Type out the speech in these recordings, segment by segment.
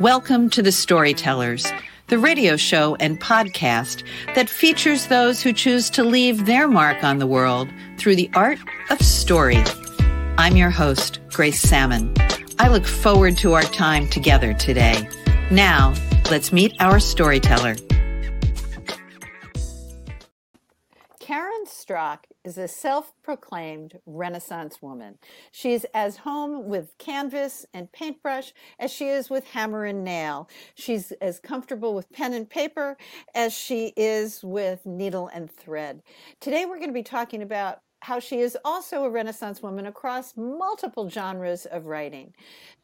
Welcome to The Storytellers, the radio show and podcast that features those who choose to leave their mark on the world through the art of story. I'm your host, Grace Sammon. I look forward to our time together today. Now, let's meet our storyteller. Strock is a self proclaimed Renaissance woman. She's as home with canvas and paintbrush as she is with hammer and nail. She's as comfortable with pen and paper as she is with needle and thread. Today, we're going to be talking about how she is also a Renaissance woman across multiple genres of writing.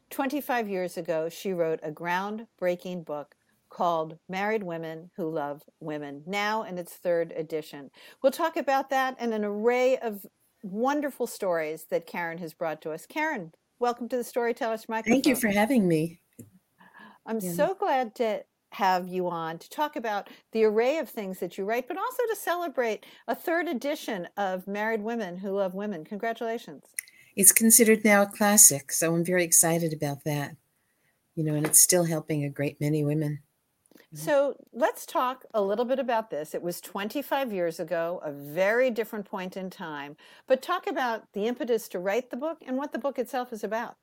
25 years ago, she wrote a groundbreaking book called Married Women Who Love Women, now in its third edition. We'll talk about that and an array of wonderful stories that Carren has brought to us. Carren, welcome to the Storytellers Microphone. Thank you for having me. I'm yeah. so glad to have you on to talk about the array of things that you write, but also to celebrate a third edition of Married Women Who Love Women. Congratulations. It's considered now a classic, so I'm very excited about that. You know, and it's still helping a great many women. Mm-hmm. So let's talk a little bit about this. It was 25 years ago, a very different point in time, but talk about the impetus to write the book and what the book itself is about.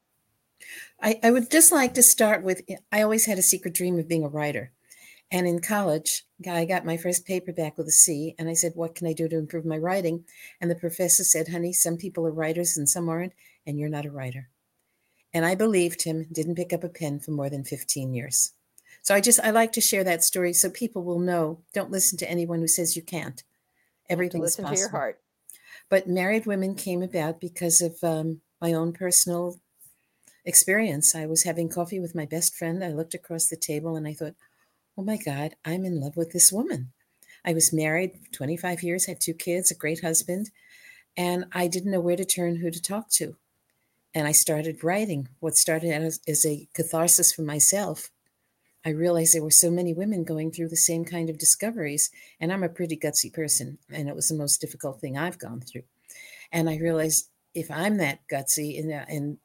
I, I would just like to start with I always had a secret dream of being a writer. And in college, I got my first paperback with a C, and I said, What can I do to improve my writing? And the professor said, Honey, some people are writers and some aren't, and you're not a writer. And I believed him, didn't pick up a pen for more than 15 years. So I just I like to share that story so people will know. Don't listen to anyone who says you can't. Everything's listen possible. to your heart. But married women came about because of um, my own personal experience. I was having coffee with my best friend. I looked across the table and I thought, "Oh my God, I'm in love with this woman." I was married 25 years, had two kids, a great husband, and I didn't know where to turn, who to talk to. And I started writing. What started as, as a catharsis for myself I realized there were so many women going through the same kind of discoveries. And I'm a pretty gutsy person, and it was the most difficult thing I've gone through. And I realized if I'm that gutsy and, uh, and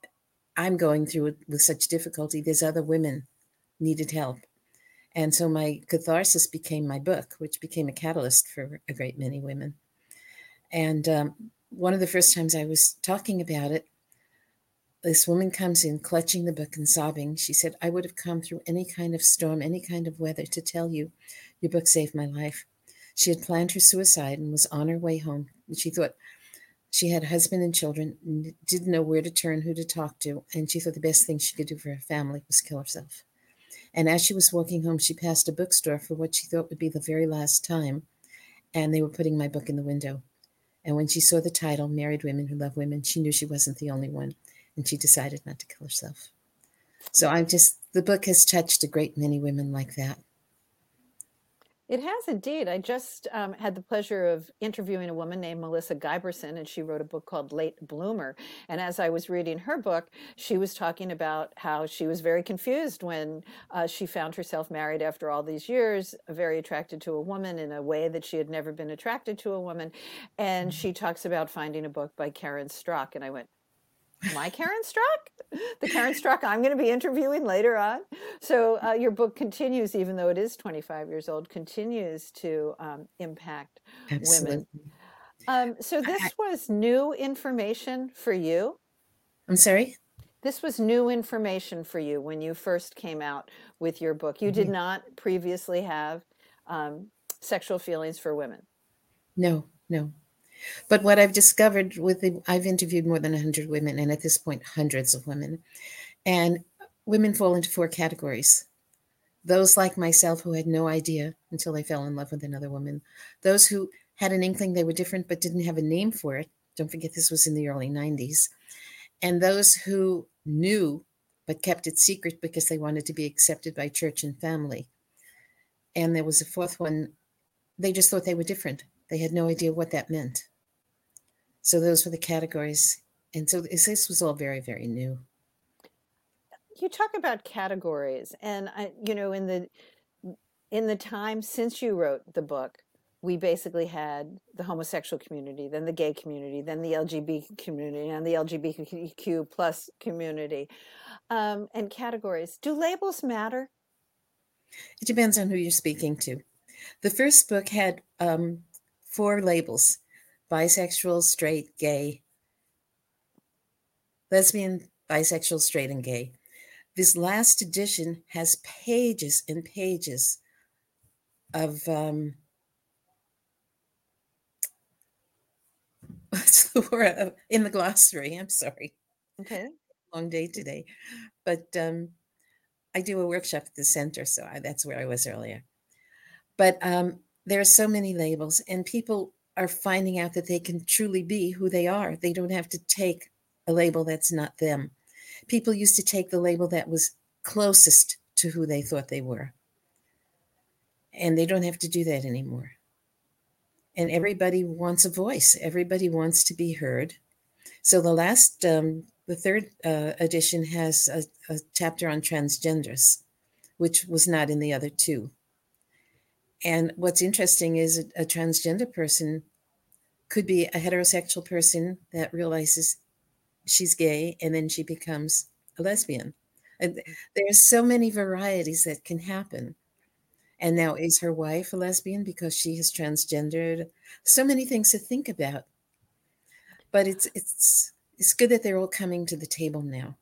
I'm going through it with such difficulty, there's other women needed help. And so my catharsis became my book, which became a catalyst for a great many women. And um, one of the first times I was talking about it, this woman comes in clutching the book and sobbing. She said, I would have come through any kind of storm, any kind of weather to tell you your book saved my life. She had planned her suicide and was on her way home. She thought she had a husband and children, and didn't know where to turn, who to talk to, and she thought the best thing she could do for her family was kill herself. And as she was walking home, she passed a bookstore for what she thought would be the very last time, and they were putting my book in the window. And when she saw the title, Married Women Who Love Women, she knew she wasn't the only one and she decided not to kill herself. So I'm just, the book has touched a great many women like that. It has indeed. I just um, had the pleasure of interviewing a woman named Melissa Giberson, and she wrote a book called Late Bloomer. And as I was reading her book, she was talking about how she was very confused when uh, she found herself married after all these years, very attracted to a woman in a way that she had never been attracted to a woman. And mm-hmm. she talks about finding a book by Carren Strock. And I went, my Carren Strock, the Carren Strock I'm going to be interviewing later on. So uh, your book continues, even though it is 25 years old, continues to um, impact Absolutely. women. Um, so this I, was new information for you. I'm sorry. This was new information for you when you first came out with your book. You mm-hmm. did not previously have um, sexual feelings for women. No, no. But what I've discovered with the, I've interviewed more than 100 women, and at this point, hundreds of women. And women fall into four categories those like myself who had no idea until they fell in love with another woman, those who had an inkling they were different but didn't have a name for it. Don't forget, this was in the early 90s. And those who knew but kept it secret because they wanted to be accepted by church and family. And there was a fourth one, they just thought they were different. They had no idea what that meant. So those were the categories. And so this was all very, very new. You talk about categories, and I, you know, in the in the time since you wrote the book, we basically had the homosexual community, then the gay community, then the LGBT community, and the LGBTQ plus community. um, and categories. Do labels matter? It depends on who you're speaking to. The first book had um, four labels bisexual, straight, gay, lesbian, bisexual, straight, and gay. This last edition has pages and pages of um, what's the word in the glossary. I'm sorry. Okay. Long day today, but um, I do a workshop at the center, so I, that's where I was earlier. But um, there are so many labels, and people are finding out that they can truly be who they are. They don't have to take a label that's not them. People used to take the label that was closest to who they thought they were. And they don't have to do that anymore. And everybody wants a voice, everybody wants to be heard. So the last, um, the third uh, edition has a, a chapter on transgenders, which was not in the other two. And what's interesting is a, a, transgender person could be a heterosexual person that realizes she's gay and then she becomes a lesbian. And there's so many varieties that can happen. And now is her wife a lesbian because she has transgendered? So many things to think about. But it's it's it's good that they're all coming to the table now.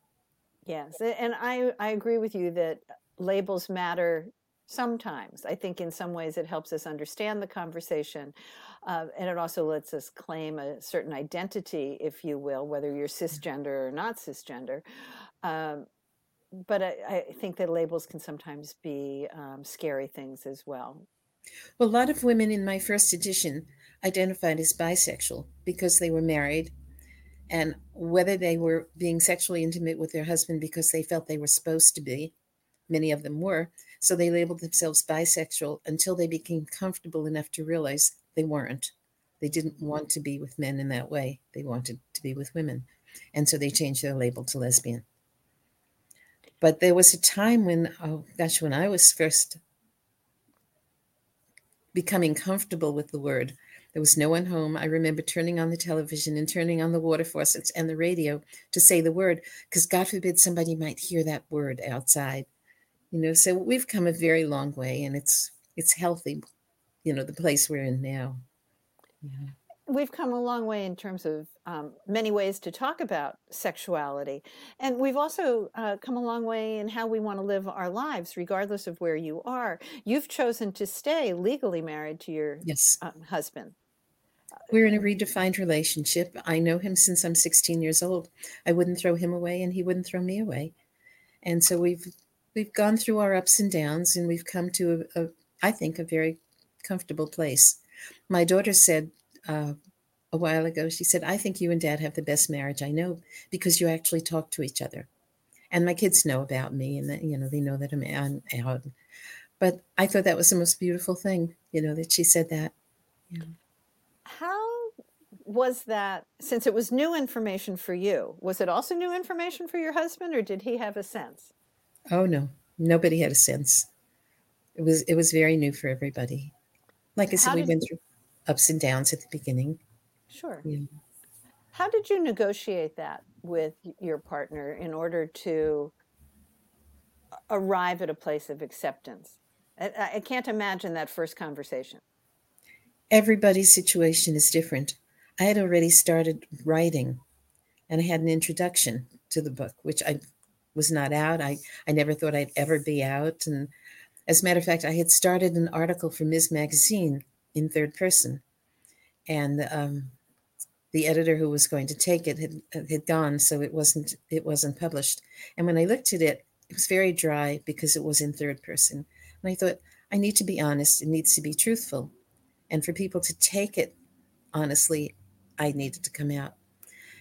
Yes, and I I agree with you that labels matter sometimes. I think in some ways it helps us understand the conversation. Uh, and it also lets us claim a certain identity, if you will, whether you're cisgender or not cisgender. Um, but I, I, think that labels can sometimes be um, scary things as well. Well, a lot of women in my first edition identified as bisexual because they were married and whether they were being sexually intimate with their husband because they felt they were supposed to be, many of them were, so they labeled themselves bisexual until they became comfortable enough to realize they weren't. They didn't want to be with men in that way. They wanted to be with women. And so they changed their label to lesbian. But there was a time when, oh gosh, when I was first becoming comfortable with the word, there was no one home. I remember turning on the television and turning on the water faucets and the radio to say the word, because God forbid somebody might hear that word outside you know so we've come a very long way and it's it's healthy you know the place we're in now. Yeah. we've come a long way in terms of um, many ways to talk about sexuality and we've also uh, come a long way in how we want to live our lives regardless of where you are. You've chosen to stay legally married to your yes. um, husband. We're in a redefined relationship. I know him since i'm 16 years old. I wouldn't throw him away and he wouldn't throw me away. And so we've we've gone through our ups and downs and we've come to a, a I think a very comfortable place. My daughter said uh, a while ago she said i think you and dad have the best marriage i know because you actually talk to each other. And my kids know about me and that, you know they know that i'm out but i thought that was the most beautiful thing you know that she said that. Yeah. how was that since it was new information for you was it also new information for your husband or did he have a sense Oh no, nobody had a sense. It was it was very new for everybody. Like I said, we went through ups and downs at the beginning. Sure. Yeah. How did you negotiate that with your partner in order to arrive at a place of acceptance? I, I can't imagine that first conversation. Everybody's situation is different. I had already started writing and I had an introduction to the book, which I was not out. I, I never thought I'd ever be out. And as a matter of fact, I had started an article for Ms. Magazine in third person. And um, the editor who was going to take it had, had gone, so it wasn't it wasn't published. And when I looked at it, it was very dry because it was in third person. And I thought, I need to be honest. It needs to be truthful. And for people to take it honestly, I needed to come out.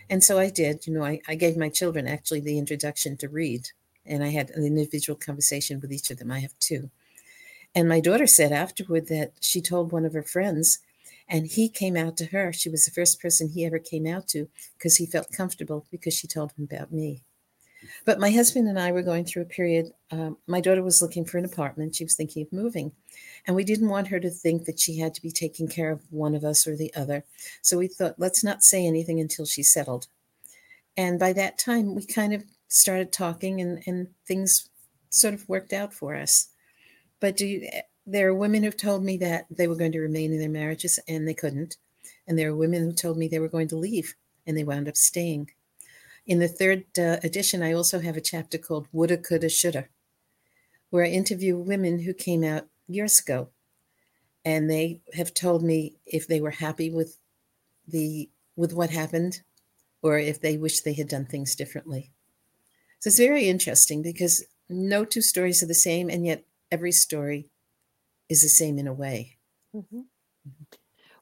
And so I did. You know, I, I gave my children actually the introduction to read, and I had an individual conversation with each of them. I have two. And my daughter said afterward that she told one of her friends, and he came out to her. She was the first person he ever came out to because he felt comfortable because she told him about me. But my husband and I were going through a period. Um, my daughter was looking for an apartment. She was thinking of moving. And we didn't want her to think that she had to be taking care of one of us or the other. So we thought, let's not say anything until she's settled. And by that time, we kind of started talking, and, and things sort of worked out for us. But do you, there are women who've told me that they were going to remain in their marriages and they couldn't. And there are women who told me they were going to leave and they wound up staying. In the third uh, edition, I also have a chapter called Woulda, Coulda, Shoulda, where I interview women who came out years ago. And they have told me if they were happy with the with what happened or if they wish they had done things differently. So it's very interesting because no two stories are the same, and yet every story is the same in a way. Mm-hmm.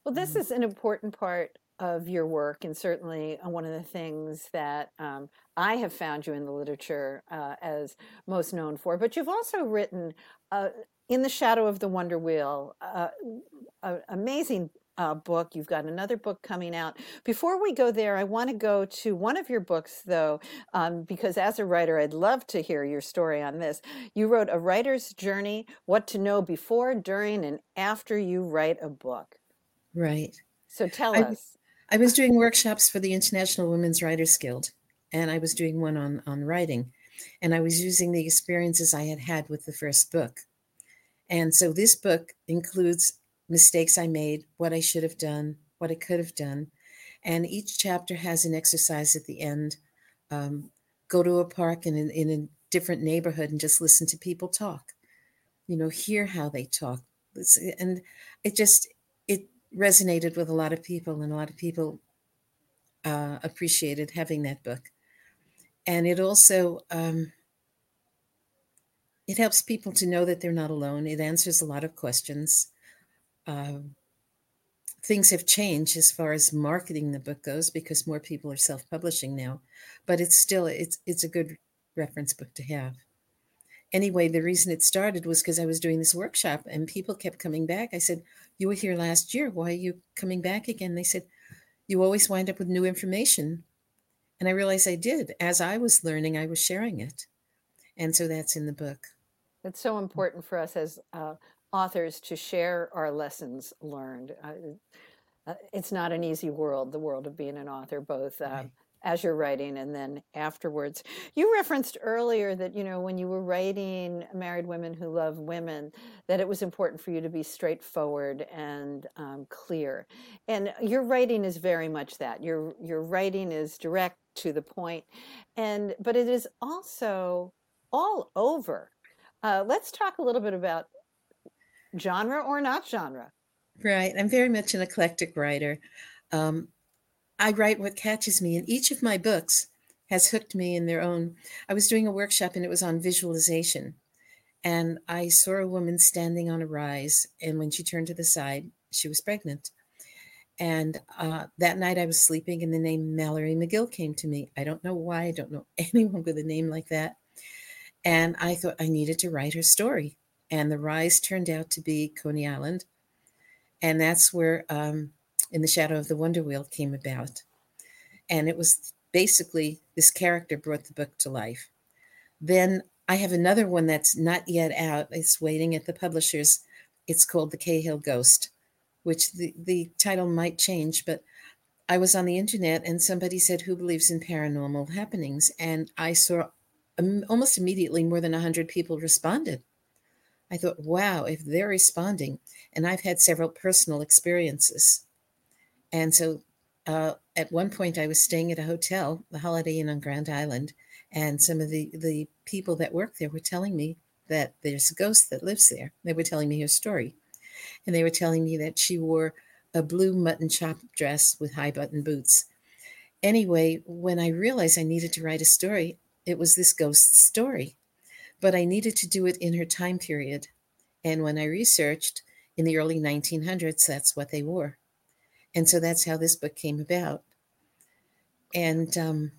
Well, this mm-hmm. is an important part of your work, and certainly uh, one of the things that um, I have found you in the literature uh, as most known for. But you've also written uh, in the shadow of the Wonder Wheel, uh, an amazing uh, book. You've got another book coming out. Before we go there, I want to go to one of your books, though, um, because as a writer, I'd love to hear your story on this. You wrote A Writer's Journey What to Know Before, During, and After You Write a Book. Right. So tell I, us. I was doing workshops for the International Women's Writers Guild, and I was doing one on, on writing. And I was using the experiences I had had with the first book. And so this book includes mistakes I made, what I should have done, what I could have done. And each chapter has an exercise at the end. Um, go to a park in, in a different neighborhood and just listen to people talk. You know, hear how they talk. And it just, resonated with a lot of people, and a lot of people uh, appreciated having that book. And it also, um, it helps people to know that they're not alone. It answers a lot of questions uh, things have changed as far as marketing the book goes because more people are self-publishing now but it's still it's it's a good reference book to have anyway the reason it started was because i was doing this workshop and people kept coming back. I said you were here last year. Why are you coming back again? They said you always wind up with new information. And i realized i did. As i was learning i was sharing it. And so that's in the book. It's so important for us as uh, authors to share our lessons learned. Uh, uh, it's not an easy world, the world of being an author, both uh, right. As you're writing and then afterwards. You referenced earlier that, you know, when you were writing Married Women Who Love Women, that it was important for you to be straightforward and um, clear. And your writing is very much that. Your, your writing is direct to the point, and but it is also all over. Uh, let's talk a little bit about genre or not genre. Right. I'm very much an eclectic writer. Um, I write what catches me, and each of my books has hooked me in their own. I was doing a workshop and it was on visualization. And I saw a woman standing on a rise, and when she turned to the side, she was pregnant. And uh, that night I was sleeping, and the name Mallory McGill came to me. I don't know why, I don't know anyone with a name like that. And I thought I needed to write her story and the rise turned out to be Coney Island. And that's where um, In the Shadow of the Wonder Wheel came about. And it was basically this character brought the book to life. Then I have another one that's not yet out. It's waiting at the publishers. It's called The Cahill Ghost, which the, the title might change, but I was on the internet and somebody said, Who believes in paranormal happenings? And I saw um, almost immediately more than 100 people responded. I thought, wow, if they're responding, and I've had several personal experiences. And so uh, at one point, I was staying at a hotel, the Holiday Inn on Grand Island, and some of the, the people that work there were telling me that there's a ghost that lives there. They were telling me her story. And they were telling me that she wore a blue mutton chop dress with high button boots. Anyway, when I realized I needed to write a story, it was this ghost story but I needed to do it in her time period. And when I researched in the early 1900s, that's what they wore. And so that's how this book came about. And um,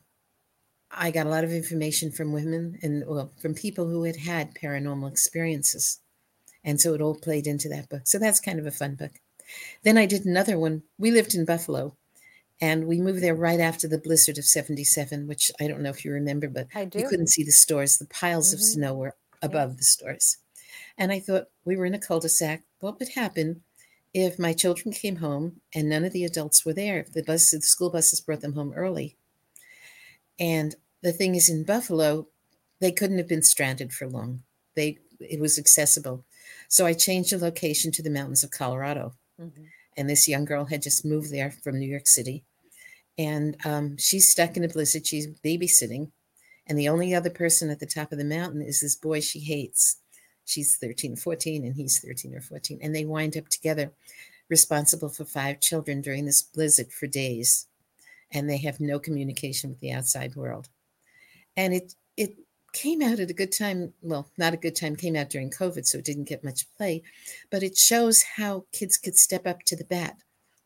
I got a lot of information from women and well, from people who had had paranormal experiences. And so it all played into that book. So that's kind of a fun book. Then I did another one. We lived in Buffalo and we moved there right after the blizzard of 77, which I don't know if you remember, but you couldn't see the stores. The piles mm-hmm. of snow were above yeah. the stores. And I thought we were in a cul de sac. What would happen if my children came home and none of the adults were there? If the bus, the school buses brought them home early. And the thing is, in Buffalo, they couldn't have been stranded for long. They it was accessible, so I changed the location to the mountains of Colorado. Mm-hmm. And this young girl had just moved there from New York City, and um, she's stuck in a blizzard. She's babysitting, and the only other person at the top of the mountain is this boy she hates. She's 13 or 14, and he's 13 or 14. And they wind up together, responsible for five children during this blizzard for days. And they have no communication with the outside world. And it, it came out at a good time. Well, not a good time, came out during COVID, so it didn't get much play. But it shows how kids could step up to the bat.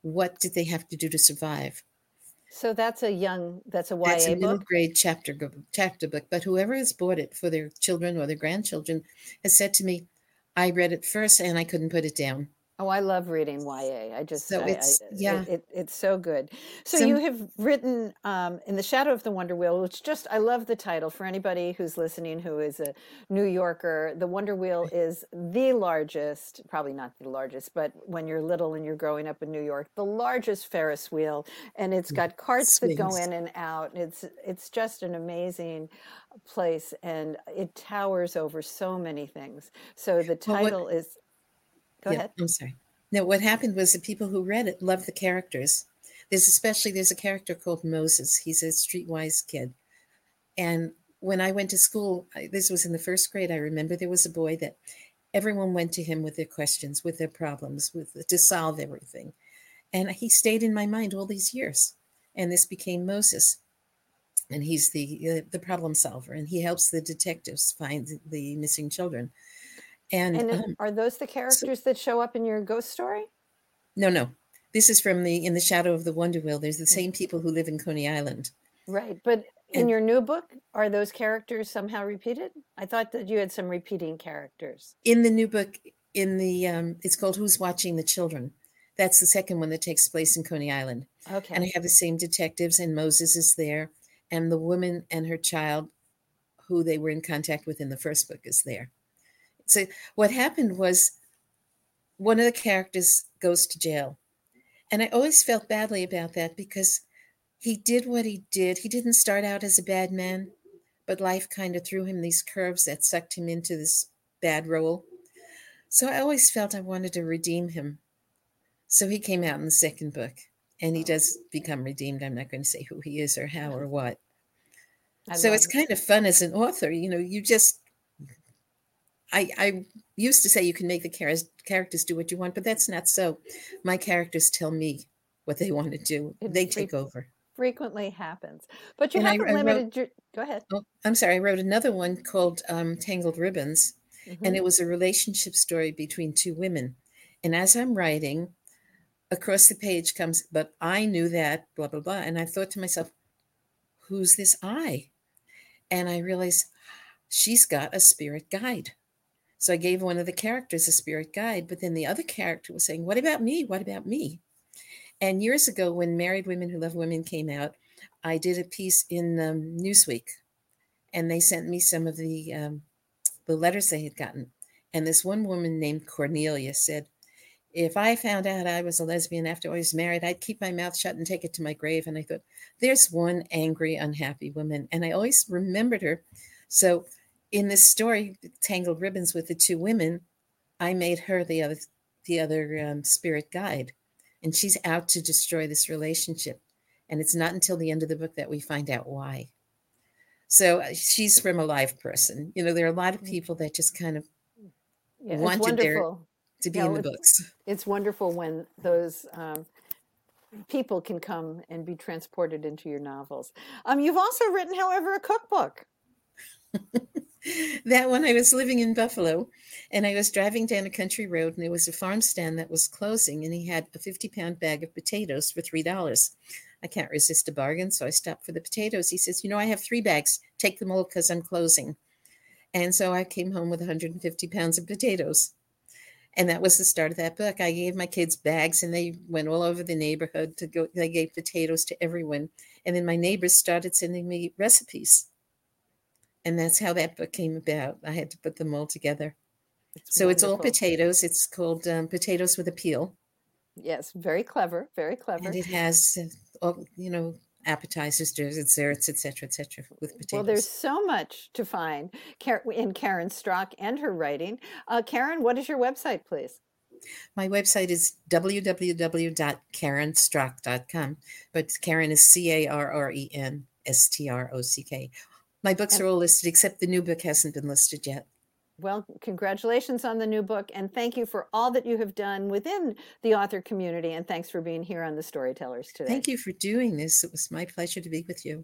What did they have to do to survive? So that's a young, that's a YA book. that's a middle grade chapter chapter book. But whoever has bought it for their children or their grandchildren has said to me, "I read it first and I couldn't put it down." Oh, I love reading YA. I just, so it's I, yeah, it, it, it's so good. So Some, you have written um, in the shadow of the Wonder Wheel, which just I love the title for anybody who's listening who is a New Yorker. The Wonder Wheel is the largest, probably not the largest, but when you're little and you're growing up in New York, the largest Ferris wheel, and it's got carts swings. that go in and out. It's it's just an amazing place, and it towers over so many things. So the title well, what, is Go yeah, ahead. I'm sorry. No, what happened was the people who read it loved the characters. There's especially there's a character called Moses. He's a streetwise kid, and when I went to school, this was in the first grade. I remember there was a boy that everyone went to him with their questions, with their problems, with to solve everything, and he stayed in my mind all these years. And this became Moses, and he's the uh, the problem solver, and he helps the detectives find the missing children. And, and um, are those the characters so, that show up in your ghost story? No, no. This is from the In the Shadow of the Wonder Wheel. There's the mm. same people who live in Coney Island. Right. But in and, your new book, are those characters somehow repeated? I thought that you had some repeating characters. In the new book, in the um, it's called Who's Watching the Children. That's the second one that takes place in Coney Island. Okay. And I have the same detectives, and Moses is there, and the woman and her child who they were in contact with in the first book is there. So what happened was one of the characters goes to jail. And I always felt badly about that because he did what he did. He didn't start out as a bad man, but life kind of threw him these curves that sucked him into this bad role. So I always felt I wanted to redeem him. So he came out in the second book and he does become redeemed. I'm not going to say who he is or how or what. I so it's kind of fun as an author. You know, you just I, I used to say you can make the char- characters do what you want, but that's not so. My characters tell me what they want to do. It they take over. Frequently happens, but you and haven't I, I limited wrote, your. Go ahead. Oh, I'm sorry. I wrote another one called um, "Tangled Ribbons," mm-hmm. and it was a relationship story between two women. And as I'm writing, across the page comes, "But I knew that." Blah blah blah, and I thought to myself, "Who's this I?" And I realized she's got a spirit guide so I gave one of the characters a spirit guide, but then the other character was saying, What about me? What about me? And years ago, when Married Women Who Love Women came out, I did a piece in um, Newsweek, and they sent me some of the um, the letters they had gotten. And this one woman named Cornelia said, "If I found out I was a lesbian after I was married, I'd keep my mouth shut and take it to my grave." And I thought, "There's one angry, unhappy woman," and I always remembered her. So in this story, Tangled Ribbons with the two women, I made her the other the other um, spirit guide, and she's out to destroy this relationship. And it's not until the end of the book that we find out why. So uh, she's from a live person. You know, there are a lot of mm. people that just kind of yeah, wanted there to be in the books. It's wonderful when those um, people can come and be transported into your novels. Um, you've also written, however, a cookbook. that one I was living in Buffalo and I was driving down a country road and there was a farm stand that was closing and he had a 50 pound bag of potatoes for $3. I can't resist a bargain. So I stopped for the potatoes. He says, You know, I have three bags. Take them all because I'm closing. And so I came home with 150 pounds of potatoes. And that was the start of that book. I gave my kids bags and they went all over the neighborhood to go. They gave potatoes to everyone. And then my neighbors started sending me recipes and that's how that book came about. I had to put them all together. It's so wonderful. it's all potatoes. It's called um, Potatoes with Appeal. Yes, very clever, very clever. And it has, uh, all, you know, appetizers, desserts, etc., etc. with potatoes. Well, there's so much to find in Carren Strock and her writing. Uh, Carren, what is your website, please? My website is www.carrenstrock.com, but Carren is C A R R E N S T R O C K. My books and, are all listed, except the new book hasn't been listed yet. Well, congratulations on the new book, and thank you for all that you have done within the author community. And thanks for being here on the Storytellers today. Thank you for doing this. It was my pleasure to be with you.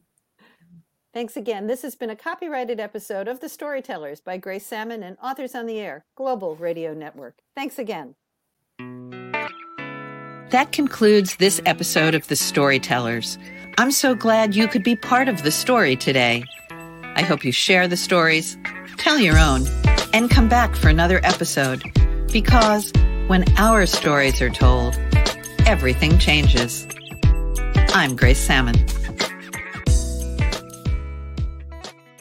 Thanks again. This has been a copyrighted episode of The Storytellers by Grace Sammon and Authors on the Air, Global Radio Network. Thanks again. That concludes this episode of The Storytellers. I'm so glad you could be part of the story today. I hope you share the stories, tell your own, and come back for another episode because when our stories are told, everything changes. I'm Grace Sammon.